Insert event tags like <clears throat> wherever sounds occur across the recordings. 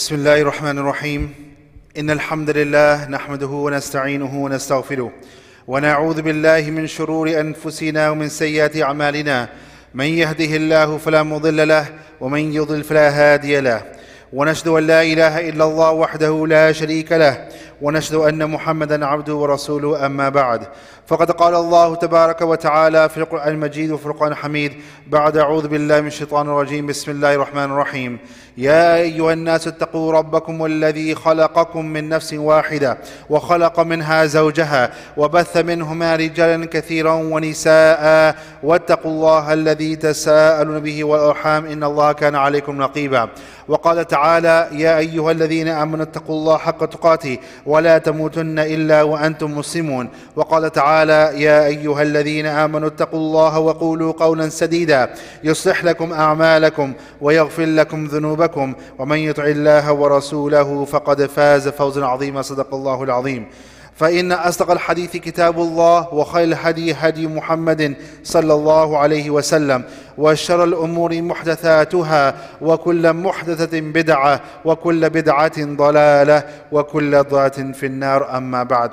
بسم الله الرحمن الرحيم. إن الحمد لله نحمده ونستعينه ونستغفره ونعوذ بالله من شرور أنفسنا ومن سيئات أعمالنا. من يهده الله فلا مضل له ومن يضلل فلا هادي له. ونشهد أن لا إله إلا الله وحده لا شريك له ونشهد أن محمدا عبده ورسوله أما بعد. فقد قال الله تبارك وتعالى في القرآن المجيد وفي القرآن الحميد بعد أعوذ بالله من الشيطان الرجيم بسم الله الرحمن الرحيم. يا أيها الناس اتقوا ربكم الذي خلقكم من نفس واحدة وخلق منها زوجها وبث منهما رجالا كثيرا ونساء واتقوا الله الذي تساءلون به والأرحام إن الله كان عليكم رقيبا. وقال تعالى يا أيها الذين آمنوا اتقوا الله حق تقاته ولا تموتن إلا وأنتم مسلمون. وقال تعالى يا أيها الذين آمنوا اتقوا الله وقولوا قولا سديدا. يصلح لكم أعمالكم ويغفر لكم ذنوبكم. ومن يطع الله ورسوله فقد فاز فوزا عظيما. صدق الله العظيم. فإن أصدق الحديث كتاب الله وخير الهدي هدي محمد صلى الله عليه وسلم وشر الأمور محدثاتها وكل محدثة بدعة وكل بدعة ضلالة وكل ضلالة في النار. أما بعد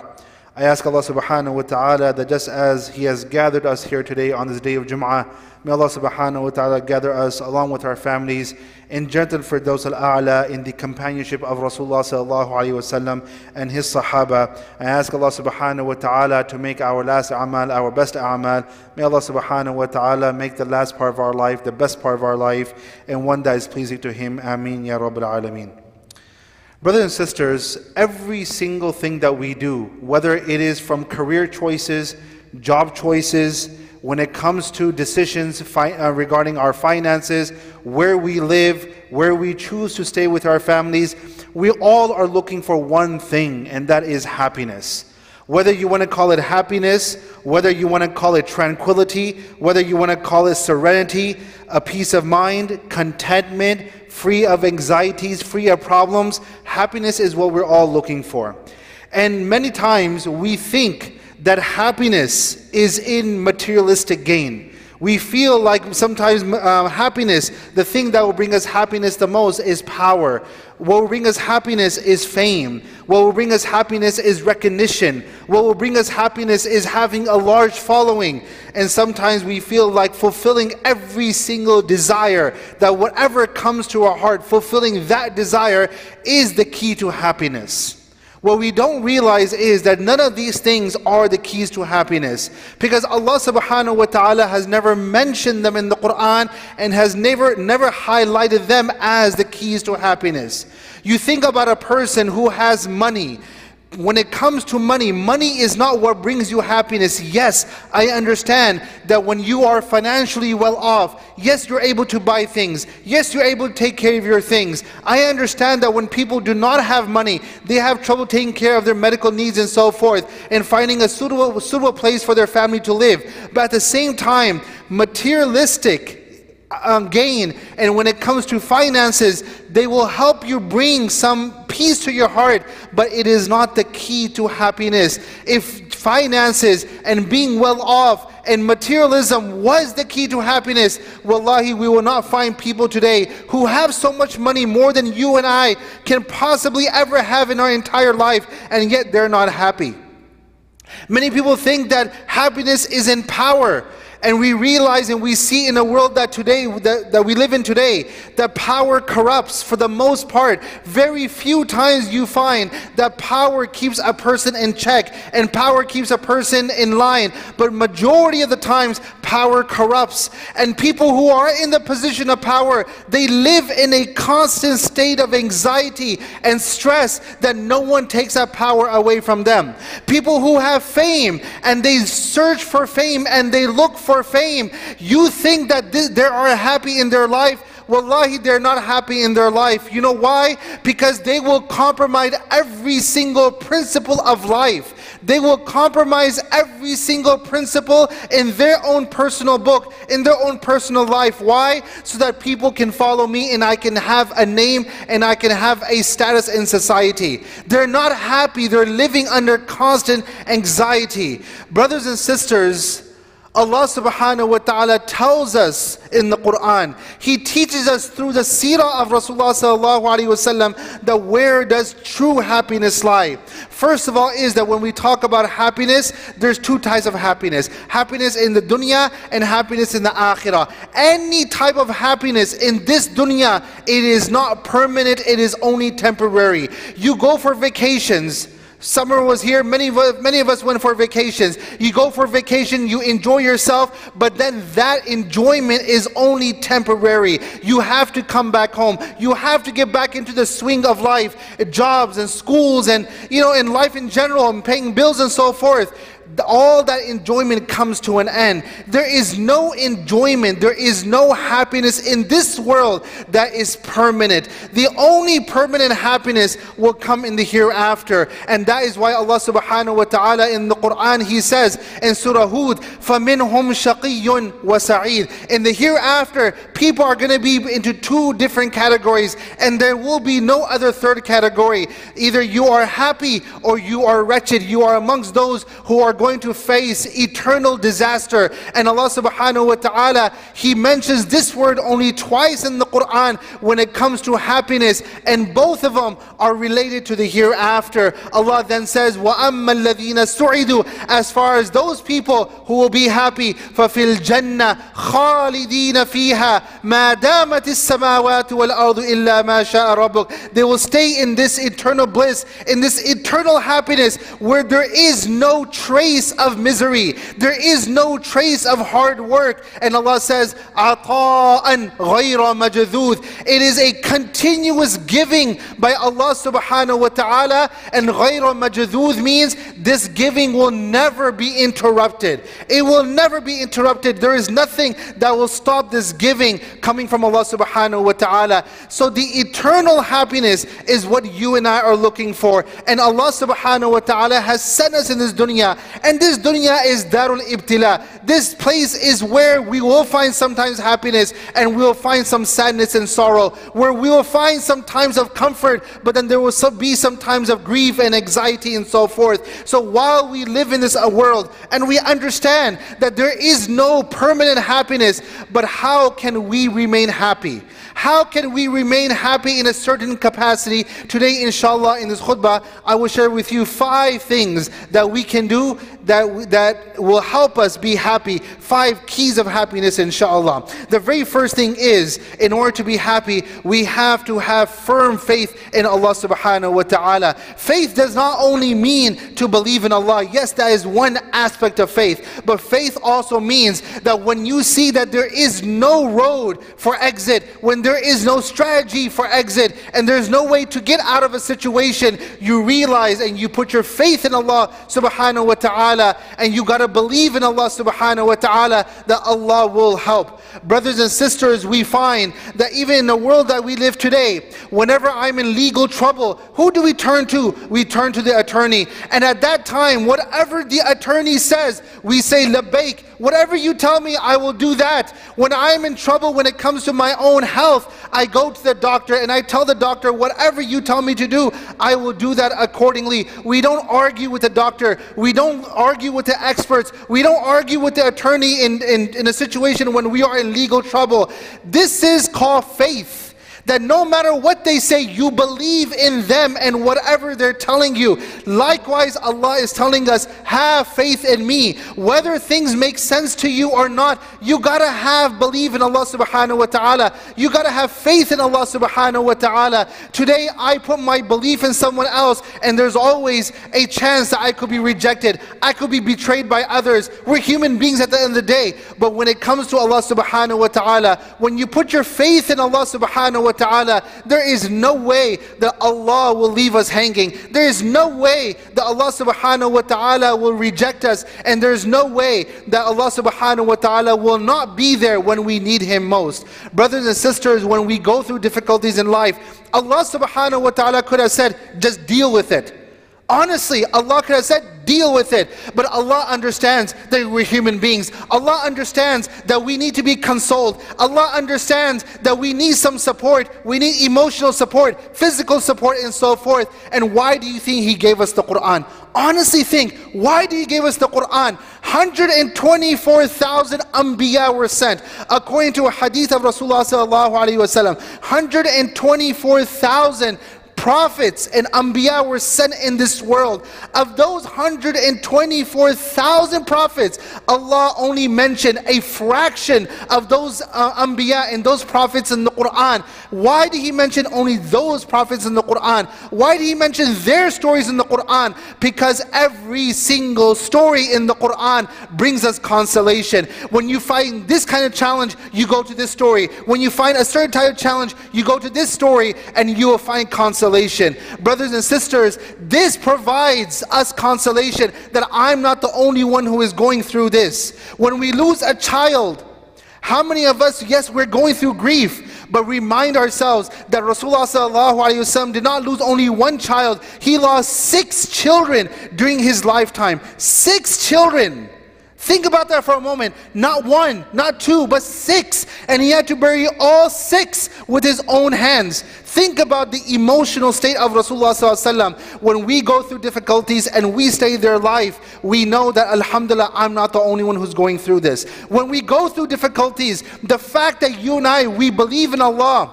I ask Allah subhanahu wa ta'ala that just as He has gathered us here today on this day of Jum'ah, may Allah subhanahu wa ta'ala gather us along with our families in Jannatul Firdaus al-A'la in the companionship of Rasulullah sallallahu alayhi wa sallam and his Sahaba. I ask Allah subhanahu wa ta'ala to make our last amal our best amal. May Allah subhanahu wa ta'ala make the last part of our life the best part of our life and one that is pleasing to Him. Ameen Ya Rabbil Alameen. Brothers and sisters, every single thing that we do, whether it is from career choices, job choices, when it comes to decisions fi- uh, regarding our finances, where we live, where we choose to stay with our families, we all are looking for one thing, and that is happiness. Whether you want to call it happiness, whether you want to call it tranquility, whether you want to call it serenity, a peace of mind, contentment, free of anxieties, free of problems, happiness is what we're all looking for. And many times we think that happiness is in materialistic gain. We feel like sometimes uh, happiness, the thing that will bring us happiness the most is power. What will bring us happiness is fame. What will bring us happiness is recognition. What will bring us happiness is having a large following. And sometimes we feel like fulfilling every single desire, that whatever comes to our heart, fulfilling that desire is the key to happiness. What we don't realize is that none of these things are the keys to happiness. Because Allah subhanahu wa ta'ala has never mentioned them in the Quran and has never, never highlighted them as the keys to happiness. You think about a person who has money when it comes to money, money is not what brings you happiness. Yes, I understand that when you are financially well off, yes, you're able to buy things. Yes, you're able to take care of your things. I understand that when people do not have money, they have trouble taking care of their medical needs and so forth, and finding a suitable, suitable place for their family to live. But at the same time, materialistic um, gain. And when it comes to finances, they will help you bring some peace to your heart, but it is not the key to happiness. If finances and being well off and materialism was the key to happiness, wallahi, we will not find people today who have so much money more than you and I can possibly ever have in our entire life, and yet they're not happy. Many people think that happiness is in power. And we realize and we see in a world that today that, that we live in today, that power corrupts for the most part. Very few times you find that power keeps a person in check and power keeps a person in line. But majority of the times power corrupts. And people who are in the position of power, they live in a constant state of anxiety and stress that no one takes that power away from them. People who have fame and they search for fame and they look for fame. You think that they are happy in their life. Wallahi, they're not happy in their life. You know why? Because they will compromise every single principle of life. They will compromise every single principle in their own personal book, in their own personal life. Why? So that people can follow me and I can have a name and I can have a status in society. They're not happy. They're living under constant anxiety. Brothers and sisters, Allah subhanahu wa ta'ala tells us in the Quran, He teaches us through the seerah of Rasulullah sallallahu alayhi wasallam that where does true happiness lie? First of all is that when we talk about happiness, there's two types of happiness. Happiness in the dunya and happiness in the akhirah. Any type of happiness in this dunya, it is not permanent, it is only temporary. You go for vacations, Summer was here. Many of, us, many of us went for vacations. You go for vacation, you enjoy yourself, but then that enjoyment is only temporary. You have to come back home. You have to get back into the swing of life, jobs and schools and, you know, in life in general and paying bills and so forth all that enjoyment comes to an end. There is no enjoyment, there is no happiness in this world that is permanent. The only permanent happiness will come in the hereafter. And that is why Allah subhanahu wa ta'ala in the Quran He says in Surah Hud, فَمِنْهُمْ شَقِيٌّ وَسَعِيدٌ In the hereafter, people are going to be into two different categories and there will be no other third category. Either you are happy or you are wretched. You are amongst those who are going to face eternal disaster. And Allah subhanahu wa ta'ala, He mentions this word only twice in the Quran when it comes to happiness. And both of them are related to the hereafter. Allah Allah then says, وَأَمَّا الَّذِينَ سُعِدُوا As far as those people who will be happy, فَفِي الْجَنَّةِ خَالِدِينَ فِيهَا مَا دَامَتِ السَّمَاوَاتُ وَالْأَرْضُ إِلَّا مَا شَاءَ رَبُّكَ They will stay in this eternal bliss, in this eternal happiness, where there is no trace of misery, there is no trace of hard work. And Allah says, عَطَاءً غَيْرَ مَجْذُوذ It is a continuous giving by Allah subhanahu wa ta'ala. And غَيْرَ مَجْذُوذ means this giving will never be interrupted. It will never be interrupted. There is nothing that will stop this giving coming from Allah subhanahu wa ta'ala. So the eternal happiness is what you and I are looking for. And Allah subhanahu wa ta'ala has sent us in this dunya. and this dunya is darul ibtila. This place is where we will find sometimes happiness and we will find some sadness and sorrow. Where we will find some times of comfort, but then there will be some times of grief and anxiety and so forth. So while we live in this uh, world and we understand that there is no permanent happiness, but how can we remain happy? How can we remain happy in a certain capacity? Today, inshallah, in this khutbah, I will share with you five things that we can do that, that will help us be happy. Five keys of happiness, inshallah. The very first thing is, in order to be happy, we have to have firm faith in Allah subhanahu wa ta'ala. Faith does not only mean to believe in Allah. Yes, that is one aspect of faith. But faith also means that when you see that there is no road for exit, when there is no strategy for exit, and there's no way to get out of a situation, you realize and you put your faith in Allah subhanahu wa ta'ala, and you gotta believe in Allah subhanahu wa ta'ala that Allah will help. Brothers and sisters, we find that even in the world that we live today, whenever I'm in legal trouble, who do we turn to? We turn to the attorney. And at that time, whatever the attorney says, we say, Labbaik, whatever you tell me, I will do that. When I'm in trouble, when it comes to my own health, I go to the doctor and I tell the doctor, whatever you tell me to do, I will do that accordingly. We don't argue with the doctor. We don't argue with the experts. We don't argue with the attorney in, in, in a situation when we are in legal trouble. This is called faith that no matter what they say, you believe in them and whatever they're telling you. Likewise, Allah is telling us, have faith in me. Whether things make sense to you or not, you gotta have believe in Allah subhanahu wa ta'ala. You gotta have faith in Allah subhanahu wa ta'ala. Today, I put my belief in someone else, and there's always a chance that I could be rejected. I could be betrayed by others. We're human beings at the end of the day. But when it comes to Allah subhanahu wa ta'ala, when you put your faith in Allah subhanahu wa ta'ala, there is no way that Allah will leave us hanging. There is no way that Allah subhanahu wa ta'ala will reject us. And there's no way that Allah subhanahu wa ta'ala will not be there when we need Him most. Brothers and sisters, when we go through difficulties in life, Allah subhanahu wa ta'ala could have said, just deal with it. Honestly, Allah could have said, deal with it. But Allah understands that we're human beings. Allah understands that we need to be consoled. Allah understands that we need some support. We need emotional support, physical support, and so forth. And why do you think He gave us the Quran? Honestly, think, why did He give us the Quran? 124,000 Anbiya were sent. According to a hadith of Rasulullah sallallahu alaihi wasallam, 124,000 prophets and anbiya were sent in this world. Of those 124,000 prophets, Allah only mentioned a fraction of those uh, anbiya and those prophets in the Quran. Why did He mention only those prophets in the Quran? Why did He mention their stories in the Quran? Because every single story in the Quran brings us consolation. When you find this kind of challenge, you go to this story. When you find a certain type of challenge, you go to this story and you will find consolation. Brothers and sisters, this provides us consolation that I'm not the only one who is going through this. When we lose a child, how many of us, yes, we're going through grief, but remind ourselves that Rasulullah did not lose only one child. He lost six children during his lifetime. Six children. Think about that for a moment. Not one, not two, but six. And he had to bury all six with his own hands. Think about the emotional state of Rasulullah. When we go through difficulties and we stay their life, we know that Alhamdulillah, I'm not the only one who's going through this. When we go through difficulties, the fact that you and I, we believe in Allah,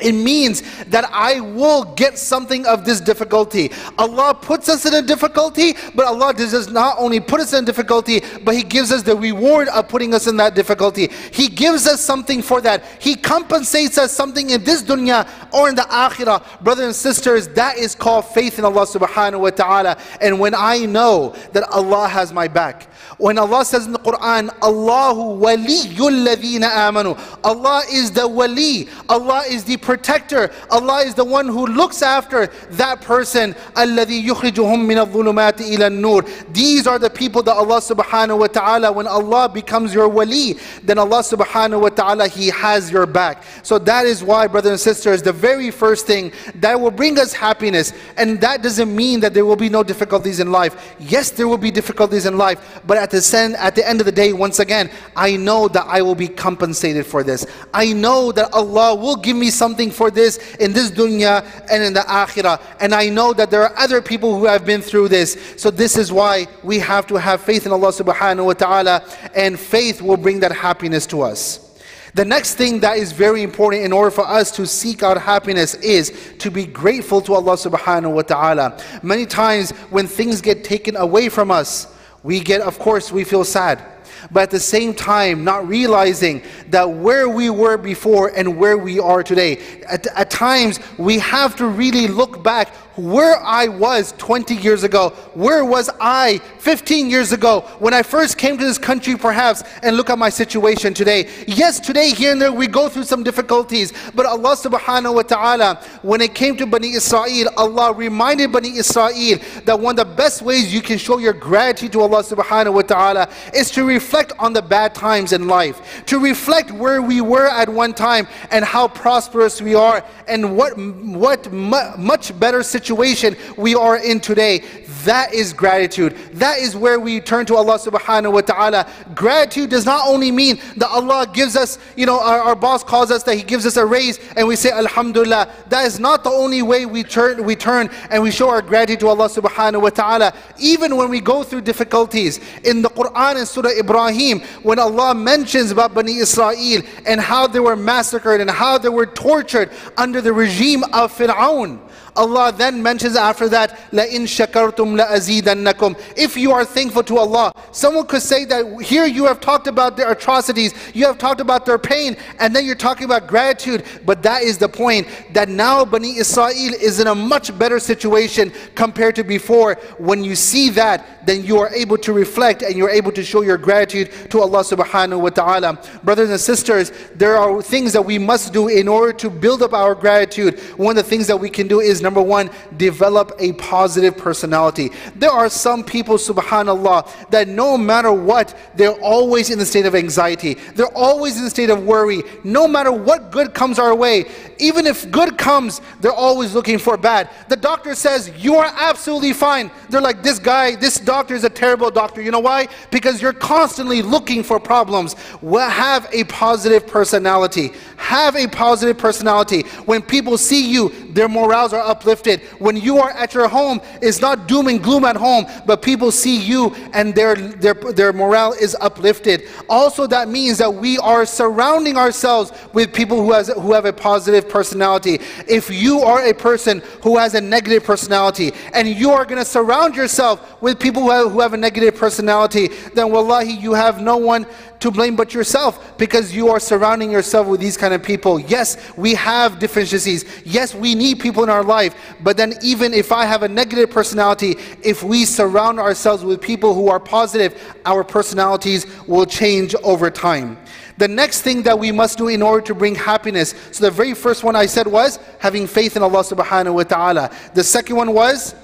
It means that I will get something of this difficulty. Allah puts us in a difficulty, but Allah does not only put us in difficulty, but He gives us the reward of putting us in that difficulty. He gives us something for that. He compensates us something in this dunya or in the akhirah. Brothers and sisters, that is called faith in Allah subhanahu wa ta'ala. And when I know that Allah has my back, when Allah says in the Quran, Allahu waliyul ladina amanu. Allah is the wali. Allah is the protector. Allah is the one who looks after that person. الذي يخرجهم من الظلمات إلى النور. These are the people that Allah subhanahu wa ta'ala, when Allah becomes your wali, then Allah subhanahu wa ta'ala, He has your back. So that is why, brothers and sisters, the very first thing that will bring us happiness, and that doesn't mean that there will be no difficulties in life. Yes, there will be difficulties in life, but at the, sen- at the end of the day, once again, I know that I will be compensated for this. I know that Allah will give me something for this in this dunya and in the akhirah. And I know that there are other people who have been through this. So this is why we have to have faith in Allah subhanahu wa ta'ala, and faith will bring that happiness to us. The next thing that is very important in order for us to seek out happiness is to be grateful to Allah subhanahu wa ta'ala. Many times when things get taken away from us, we get, of course, we feel sad. But at the same time, not realizing that where we were before and where we are today. At, at times, we have to really look back where I was 20 years ago. Where was I 15 years ago when I first came to this country, perhaps, and look at my situation today. Yes, today, here and there, we go through some difficulties. But Allah subhanahu wa ta'ala, when it came to Bani Israel, Allah reminded Bani Israel that one of the best ways you can show your gratitude to Allah subhanahu wa ta'ala is to reflect on the bad times in life, to reflect where we were at one time and how prosperous we are and what, what mu- much better situation we are in today. That is gratitude. That is where we turn to Allah subhanahu wa ta'ala. Gratitude does not only mean that Allah gives us, you know, our, our boss calls us that He gives us a raise and we say Alhamdulillah. That is not the only way we turn, we turn and we show our gratitude to Allah subhanahu wa ta'ala. Even when we go through difficulties. In the Quran and Surah Ibrahim, when Allah mentions about Bani Israel and how they were massacred and how they were tortured under the regime of Fir'aun. Allah then mentions after that, لَإِن شَكَرْتُمْ لَأَزِيدَنَّكُمْ If you are thankful to Allah, someone could say that here you have talked about their atrocities, you have talked about their pain, and then you're talking about gratitude. But that is the point, that now Bani Israel is in a much better situation compared to before. When you see that, then you are able to reflect and you're able to show your gratitude to Allah subhanahu wa ta'ala. Brothers and sisters, there are things that we must do in order to build up our gratitude. One of the things that we can do is number one, develop a positive personality. There are some people, subhanAllah, that no matter what, they're always in the state of anxiety. They're always in the state of worry. No matter what good comes our way, even if good comes, they're always looking for bad. The doctor says, You are absolutely fine. They're like, This guy, this doctor is a terrible doctor. You know why? Because you're constantly looking for problems. Well, have a positive personality. Have a positive personality. When people see you, their morals are uplifted. When you are at your home, it's not doom and gloom at home, but people see you and their, their, their morale is uplifted. Also, that means that we are surrounding ourselves with people who, has, who have a positive personality. If you are a person who has a negative personality and you are going to surround yourself with people who have, who have a negative personality, then wallahi, you have no one to blame but yourself because you are surrounding yourself with these kind of people. Yes, we have deficiencies. Yes, we need people in our life. But then, even if I have a negative personality, if we surround ourselves with people who are positive, our personalities will change over time. The next thing that we must do in order to bring happiness. So, the very first one I said was having faith in Allah subhanahu wa ta'ala. The second one was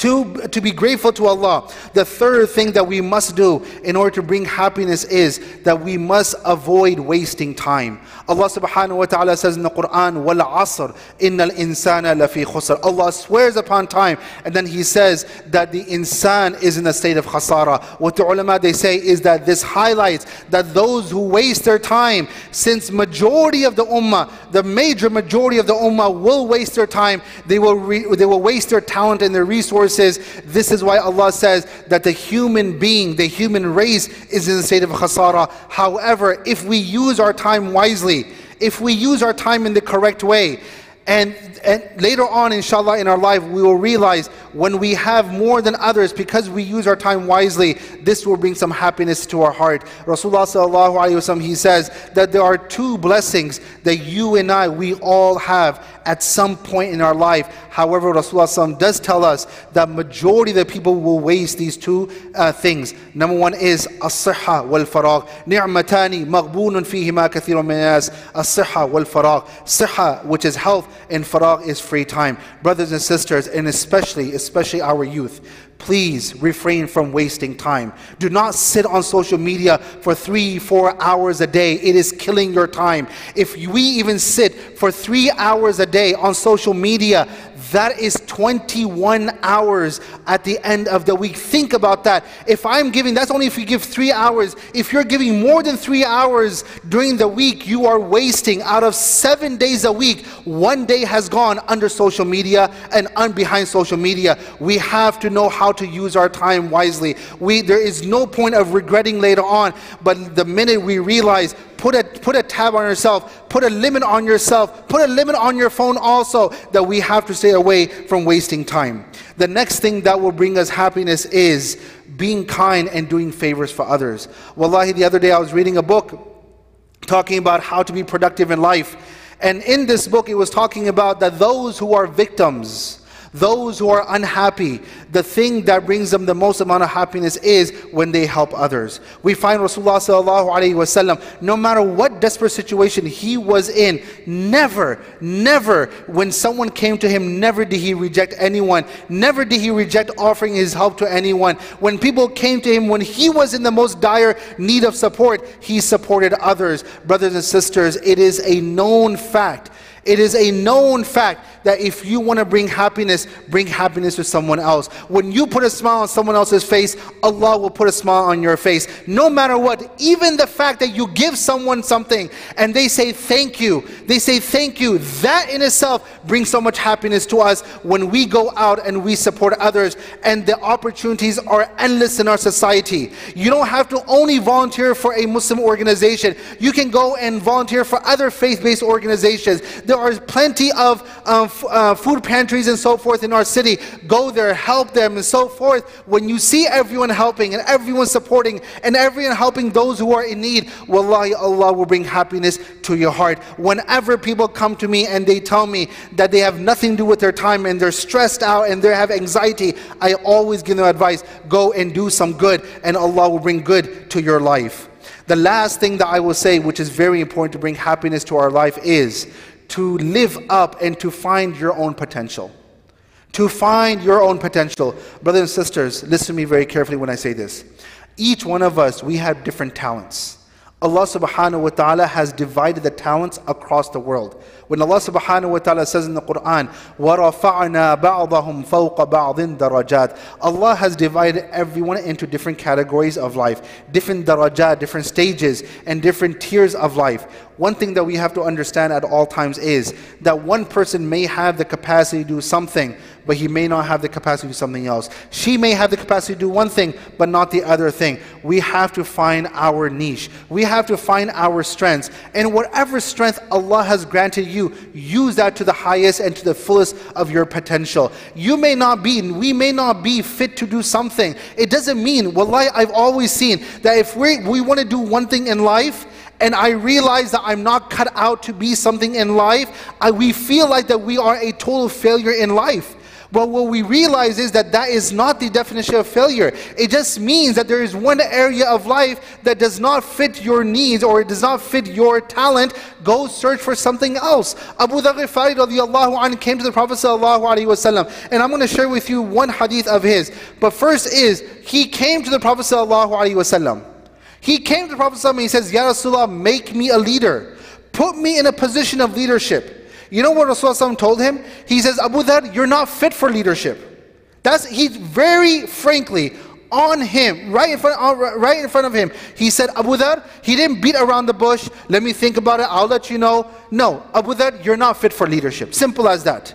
to, to be grateful to Allah. The third thing that we must do in order to bring happiness is that we must avoid wasting time. Allah subhanahu wa ta'ala says in the Quran, Wal asr, innal insana lafi khusr. Allah swears upon time, and then He says that the insan is in a state of khasara. What the ulama they say is that this highlights that those who waste their time, since majority of the ummah, the major majority of the ummah will waste their time, they will, re, they will waste their talent and their resources. This is why Allah says that the human being, the human race is in the state of khasara. However, if we use our time wisely, if we use our time in the correct way. And, and later on, inshallah, in our life, we will realize when we have more than others, because we use our time wisely, this will bring some happiness to our heart. Rasulullah he says that there are two blessings that you and I, we all have at some point in our life. However, Rasulullah does tell us that majority of the people will waste these two uh, things. Number one is as-sihha wal faragh. Ni'matani maghbunun fihima kathirun min. As-sihha wal faragh. Sihha, which is health, and faragh is free time. Brothers and sisters, and especially, especially our youth, please refrain from wasting time. Do not sit on social media for three, four hours a day. It is killing your time. If we even sit for three hours a day on social media, that is 21 hours at the end of the week. Think about that. If I'm giving, that's only if you give three hours. If you're giving more than three hours during the week, you are wasting out of seven days a week. One day has gone under social media and un- behind social media. We have to know how to use our time wisely. We, there is no point of regretting later on, but the minute we realize put a, put a tab on yourself, put a limit on yourself, put a limit on your phone also, that we have to stay away from wasting time. The next thing that will bring us happiness is being kind and doing favors for others. Wallahi, the other day I was reading a book talking about how to be productive in life. And in this book, it was talking about that those who are victims, those who are unhappy, the thing that brings them the most amount of happiness is when they help others. We find Rasulullah no matter what desperate situation he was in, never, never, when someone came to him, never did he reject anyone. Never did he reject offering his help to anyone. When people came to him, when he was in the most dire need of support, he supported others. Brothers and sisters, it is a known fact it is a known fact that if you want to bring happiness, bring happiness to someone else. When you put a smile on someone else's face, Allah will put a smile on your face. No matter what, even the fact that you give someone something and they say thank you, they say thank you, that in itself brings so much happiness to us when we go out and we support others. And the opportunities are endless in our society. You don't have to only volunteer for a Muslim organization, you can go and volunteer for other faith based organizations there are plenty of um, uh, food pantries and so forth in our city. Go there, help them, and so forth. When you see everyone helping and everyone supporting and everyone helping those who are in need, wallahi, Allah will bring happiness to your heart. Whenever people come to me and they tell me that they have nothing to do with their time and they're stressed out and they have anxiety, I always give them advice go and do some good, and Allah will bring good to your life. The last thing that I will say, which is very important to bring happiness to our life, is to live up and to find your own potential. To find your own potential. Brothers and sisters, listen to me very carefully when I say this. Each one of us, we have different talents. Allah subhanahu wa ta'ala has divided the talents across the world. When Allah subhanahu wa ta'ala says in the Quran, وَرَفَعْنَا بَعْضَهُمْ فَوْقَ بَعْضٍ دَرَجَاتٍ Allah has divided everyone into different categories of life, different darajat, different stages, and different tiers of life. One thing that we have to understand at all times is that one person may have the capacity to do something, but he may not have the capacity to do something else. She may have the capacity to do one thing, but not the other thing. We have to find our niche. We have to find our strengths. And whatever strength Allah has granted you, use that to the highest and to the fullest of your potential. You may not be, we may not be fit to do something. It doesn't mean, wallahi, I've always seen that if we, we want to do one thing in life, and I realize that I'm not cut out to be something in life, I, we feel like that we are a total failure in life. But what we realize is that that is not the definition of failure. It just means that there is one area of life that does not fit your needs or it does not fit your talent. Go search for something else. Abu Dharr Ghifari radiallahu anhu came to the Prophet sallallahu alaihi wasallam, and I'm going to share with you one hadith of his. But first is he came to the Prophet sallallahu alaihi wasallam. He came to the Prophet and he says, Ya Rasulullah, make me a leader. Put me in a position of leadership. You know what Rasulullah told him? He says, Abu Dhar, you're not fit for leadership. That's he's very frankly on him, right in front, right in front of him. He said, Abu Dhar, he didn't beat around the bush. Let me think about it. I'll let you know. No, Abu Dhar, you're not fit for leadership. Simple as that.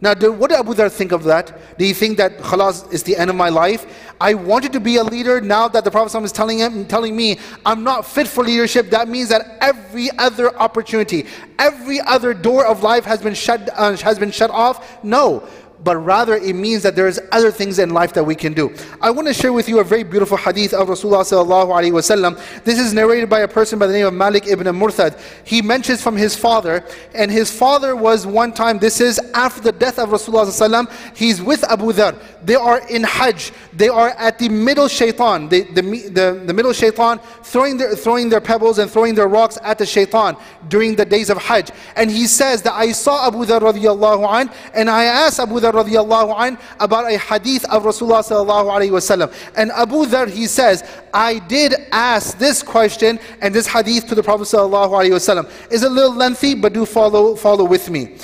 Now, do, what did Abu Dhar think of that? Do you think that khalas is the end of my life? I wanted to be a leader. Now that the Prophet is telling him, telling me I'm not fit for leadership, that means that every other opportunity, every other door of life has been shut, uh, has been shut off. No, but rather it means that there's other things in life that we can do. I want to share with you a very beautiful hadith of Rasulullah wasallam. This is narrated by a person by the name of Malik ibn Murthad. He mentions from his father, and his father was one time, this is after the death of Rasulullah he's with Abu Dhar. They are in Hajj. They are at the middle shaitan, the, the, the, the middle shaitan, throwing their, throwing their pebbles and throwing their rocks at the shaitan during the days of Hajj. And he says that I saw Abu Dhar radiallahu an, and I asked Abu Dhar radiallahu about a hadith of Rasulullah sallallahu alayhi wasallam. And Abu Dhar, he says, I did ask this question and this hadith to the Prophet sallallahu alayhi wasallam. It's a little lengthy, but do follow, follow with me.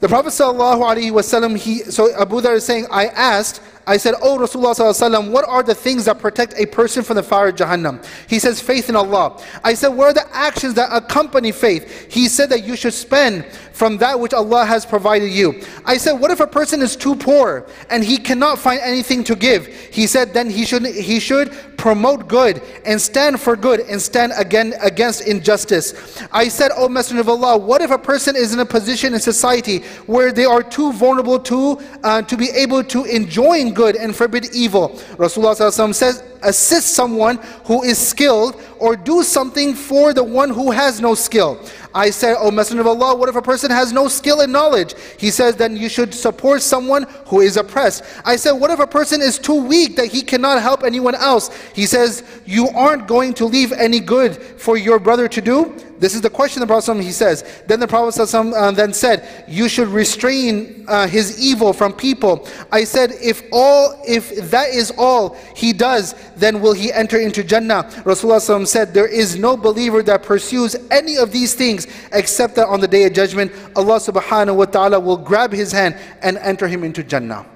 The Prophet sallallahu alaihi wasallam, he so Abu Dhar is saying, I asked, I said, Oh Rasulullah what are the things that protect a person from the fire of Jahannam? He says, faith in Allah. I said, what are the actions that accompany faith? He said that you should spend from that which Allah has provided you. I said, what if a person is too poor and he cannot find anything to give? He said, then he should, he should promote good and stand for good and stand again against injustice. I said, O Messenger of Allah, what if a person is in a position in society where they are too vulnerable to, uh, to be able to enjoy good and forbid evil? Rasulullah says, assist someone who is skilled or do something for the one who has no skill. I said, O Messenger of Allah, what if a person has no skill and knowledge? He says, then you should support someone who is oppressed. I said, what if a person is too weak that he cannot help anyone else? He says, you aren't going to leave any good for your brother to do? This is the question the Prophet he says. Then the Prophet uh, then said, you should restrain uh, his evil from people. I said, if all, if that is all he does, then will he enter into Jannah? Rasulullah said, there is no believer that pursues any of these things except that on the day of judgment, Allah subhanahu wa ta'ala will grab his hand and enter him into Jannah.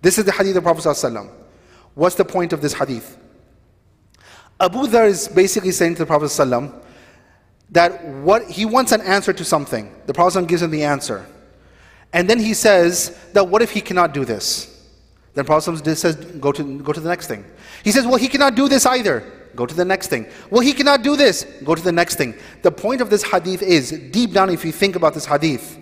This is the hadith of the Prophet. What's the point of this hadith? Abu Dhar is basically saying to the Prophet that what he wants an answer to something. The Prophet gives him the answer. And then he says that what if he cannot do this? Then the Prophet says, go to, go to the next thing. He says, well, he cannot do this either. Go to the next thing. Well, he cannot do this. Go to the next thing. The point of this hadith is, deep down, if you think about this hadith,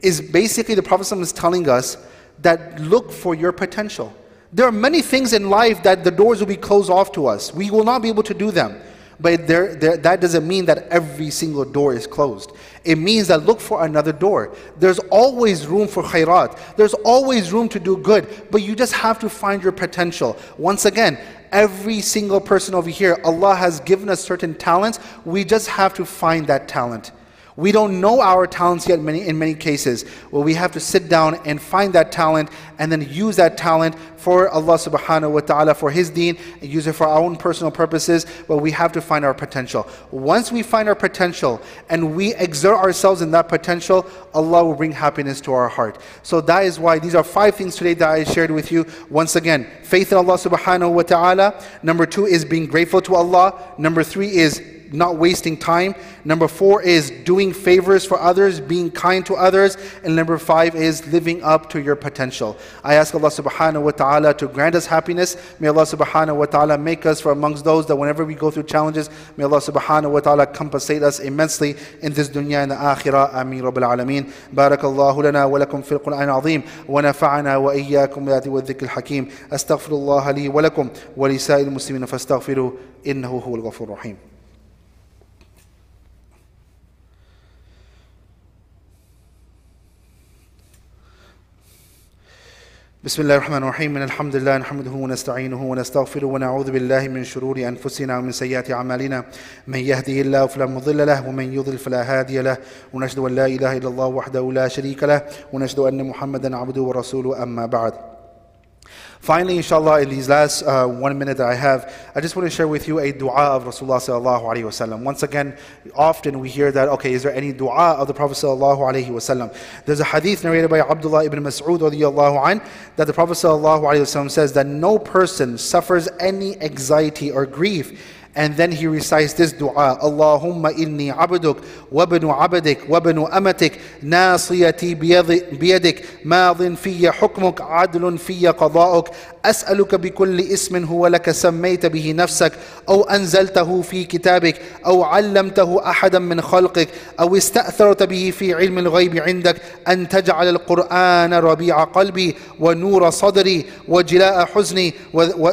is basically the Prophet is telling us that look for your potential. There are many things in life that the doors will be closed off to us. We will not be able to do them. But there, there, that doesn't mean that every single door is closed. It means that look for another door. There's always room for khairat. There's always room to do good. But you just have to find your potential. Once again, every single person over here, Allah has given us certain talents. We just have to find that talent. We don't know our talents yet many, in many cases. Well, we have to sit down and find that talent and then use that talent for Allah subhanahu wa ta'ala, for His deen, and use it for our own personal purposes. But we have to find our potential. Once we find our potential and we exert ourselves in that potential, Allah will bring happiness to our heart. So that is why these are five things today that I shared with you. Once again, faith in Allah subhanahu wa ta'ala. Number two is being grateful to Allah. Number three is not wasting time. Number four is doing favors for others, being kind to others. And number five is living up to your potential. I ask Allah subhanahu wa ta'ala to grant us happiness. May Allah subhanahu wa ta'ala make us from amongst those that whenever we go through challenges, may Allah subhanahu wa ta'ala compensate us immensely in this dunya and the akhirah. Ameen rabbil alameen. Barakallahu lana wa lakum fil Qur'an azim. Wa nafa'ana wa iyyakum bi dhati wa dhikr hakim. Astaghfirullah li wa lakum wa li sa'il muslimin fastaghfiruh innahu huwal ghafurur rahim. بسم الله الرحمن الرحيم. إن الحمد لله نحمده ونستعينه ونستغفره ونعوذ بالله من شرور أنفسنا ومن سيئات أعمالنا. من يهده الله فلا مضل له ومن يضلل فلا هادي له. ونشهد أن لا إله إلا الله وحده لا شريك له ونشهد أن محمدا عبده ورسوله. أما بعد Finally, inshallah, in these last uh, one minute that I have, I just want to share with you a dua of Rasulullah sallallahu alaihi wasallam. Once again, often we hear that, okay, is there any dua of the Prophet sallallahu alaihi wasallam? There's a hadith narrated by Abdullah ibn Mas'ud radiallahu an, that the Prophet sallallahu alaihi wasallam says that no person suffers any anxiety or grief And then he recites this dua Allahumma inni abduk wabnu abdik wabnu amatik nasiyati biyadi- biyadik madin fiyya hukmuk adlun fiyya qada'uk أسألك بكل اسم هو لك سميت به نفسك أو أنزلته في كتابك أو علمته أحدا من خلقك أو استأثرت به في علم الغيب عندك أن تجعل القرآن ربيع قلبي ونور صدري وجلاء حزني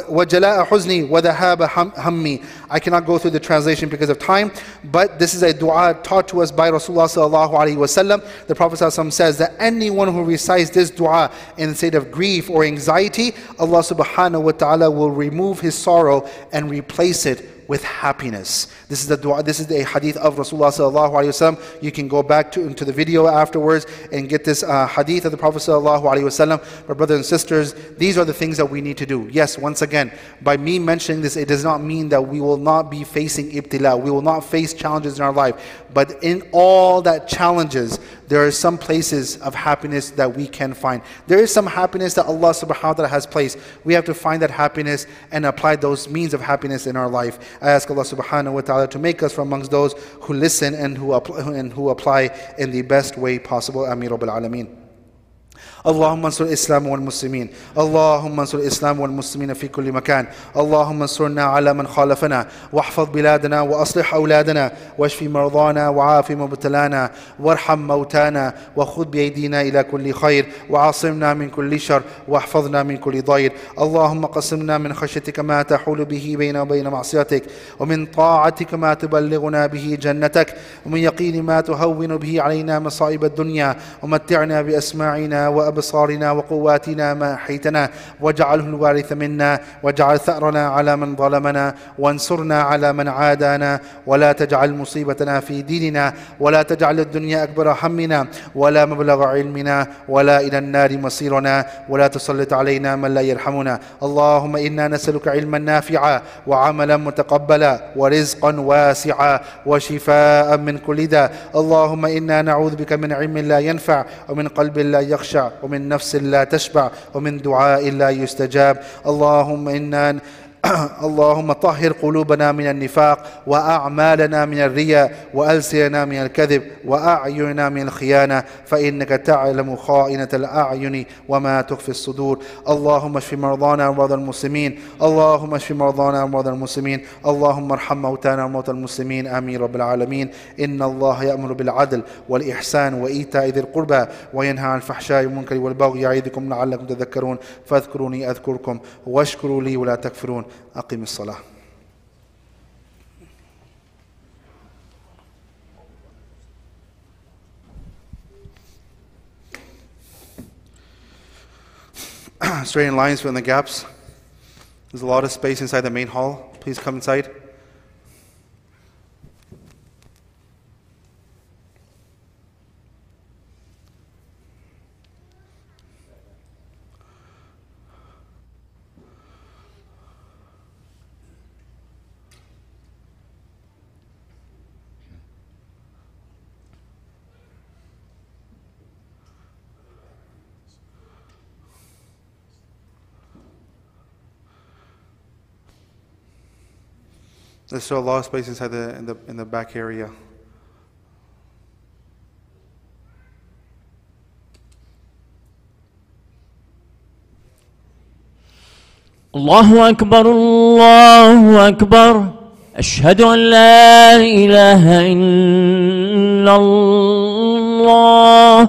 وجلاء حزني وذهاب هم- همي I cannot go through the translation because of time, but this is a dua taught to us by Rasulullah sallallahu alaihi wasallam. The Prophet says that anyone who recites this dua in the state of grief or anxiety, Allah subhanahu wa ta'ala will remove his sorrow and replace it with happiness. This is the dua, this is the hadith of Rasulullah. You can go back to into the video afterwards and get this uh, hadith of the Prophet sallallahu alaihi wasallam. But brothers and sisters, these are the things that we need to do. Yes, once again, by me mentioning this, it does not mean that we will not be facing ibtila. We will not face challenges in our life. But in all that challenges, there are some places of happiness that we can find. There is some happiness that Allah subhanahu wa ta'ala has placed. We have to find that happiness and apply those means of happiness in our life. I ask Allah subhanahu wa ta'ala to make us from amongst those who listen and who, and who apply in the best way possible. Ameen Rabbil Alameen. اللهم انصر الإسلام والمسلمين. اللهم انصر الإسلام والمسلمين في كل مكان. اللهم انصرنا على من خالفنا. واحفظ بلادنا وأصلح أولادنا. واشف مرضانا وعاف مبتلانا. وارحم موتانا. وخذ بأيدينا إلى كل خير. وعاصمنا من كل شر. واحفظنا من كل ضير. اللهم قسمنا من خشيتك ما تحول به بين وبين معصيتك. ومن طاعتك ما تبلغنا به جنتك. ومن يقين ما تهون به علينا مصائب الدنيا. ومتعنا بأسماعنا وابصارنا وقواتنا ما احيتنا واجعله الوارث منا واجعل ثأرنا على من ظلمنا وانصرنا على من عادانا. ولا تجعل مصيبتنا في ديننا ولا تجعل الدنيا أكبر همنا ولا مبلغ علمنا ولا إلى النار مصيرنا. ولا تسلط علينا من لا يرحمنا. اللهم إنا نسألك علما نافعا وعملا متقبلا ورزقا واسعا وشفاء من كل داء. اللهم إنا نعوذ بك من علم لا ينفع ومن قلب لا يخشع. ومن نفس لا تشبع ومن دعاء لا يستجاب. اللهم إنا <clears throat> اللهم طهر قلوبنا من النفاق وأعمالنا من الرياء وألسننا من الكذب وأعيننا من الخيانة فإنك تعلم خائنة الأعين وما تخفي الصدور. اللهم اشف مرضانا ومرضى المسلمين. اللهم اشف مرضانا ومرضى المسلمين. اللهم ارحم موتانا وموتى المسلمين. آمين رب العالمين. إن الله يأمر بالعدل والإحسان وإيتاء ذي القربى وينهى عن الفحشاء والمنكر والبغي يعظكم لعلكم تذكرون. فاذكروني أذكركم واشكروا لي ولا تكفرون. اقم الصلاه <clears throat> straighten lines fill in the gaps. There's a lot of space inside the main hall. Please come inside. There's still a lot of space inside the in the in the back area. الله أكبر الله أكبر أشهد أن لا إله إلا الله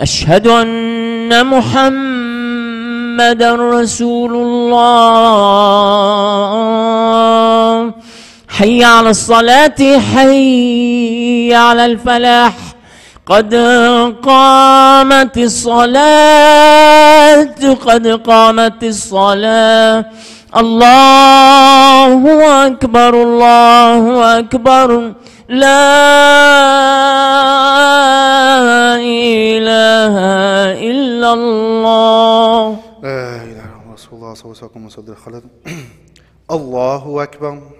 أشهد أن محمد رسول الله حي على الصلاة حي على الفلاح. قد قامت الصلاة قد قامت الصلاة. الله أكبر الله أكبر. لا إله إلا الله. لا إله إلا الله صلى الله عليه وسلم <clears throat> الله أكبر.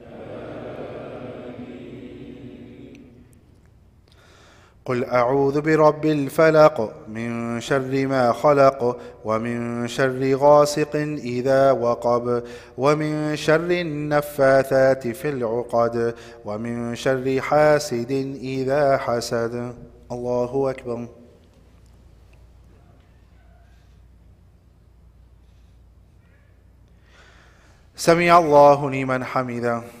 قل اعوذ برب الفلق من شر ما خلق ومن شر غاسق اذا وقب ومن شر النفاثات في العقد ومن شر حاسد اذا حسد الله أكبر. سمع الله لمن حمده.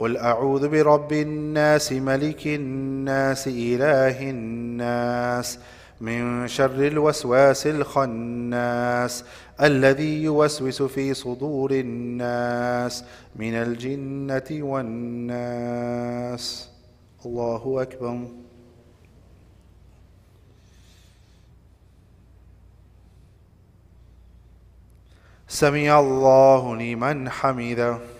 قل أعوذ برب الناس ملك الناس إله الناس من شر الوسواس الخناس الذي يوسوس في صدور الناس من الجنة والناس. الله أكبر. سمع الله لمن حمده.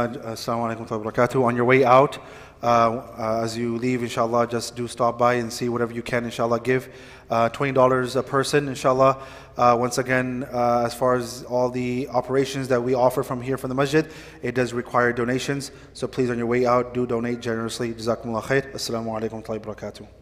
Uh, Assalamu alaikum wa barakatuh. On your way out, uh, uh, as you leave, inshallah, just do stop by and see whatever you can, inshallah, give. Uh, $20 a person, inshallah. Uh, once again, as far as all the operations that we offer from here from the masjid, it does require donations. So please, on your way out, do donate generously. Jazakumullah khair. Assalamu alaikum wa barakatuh.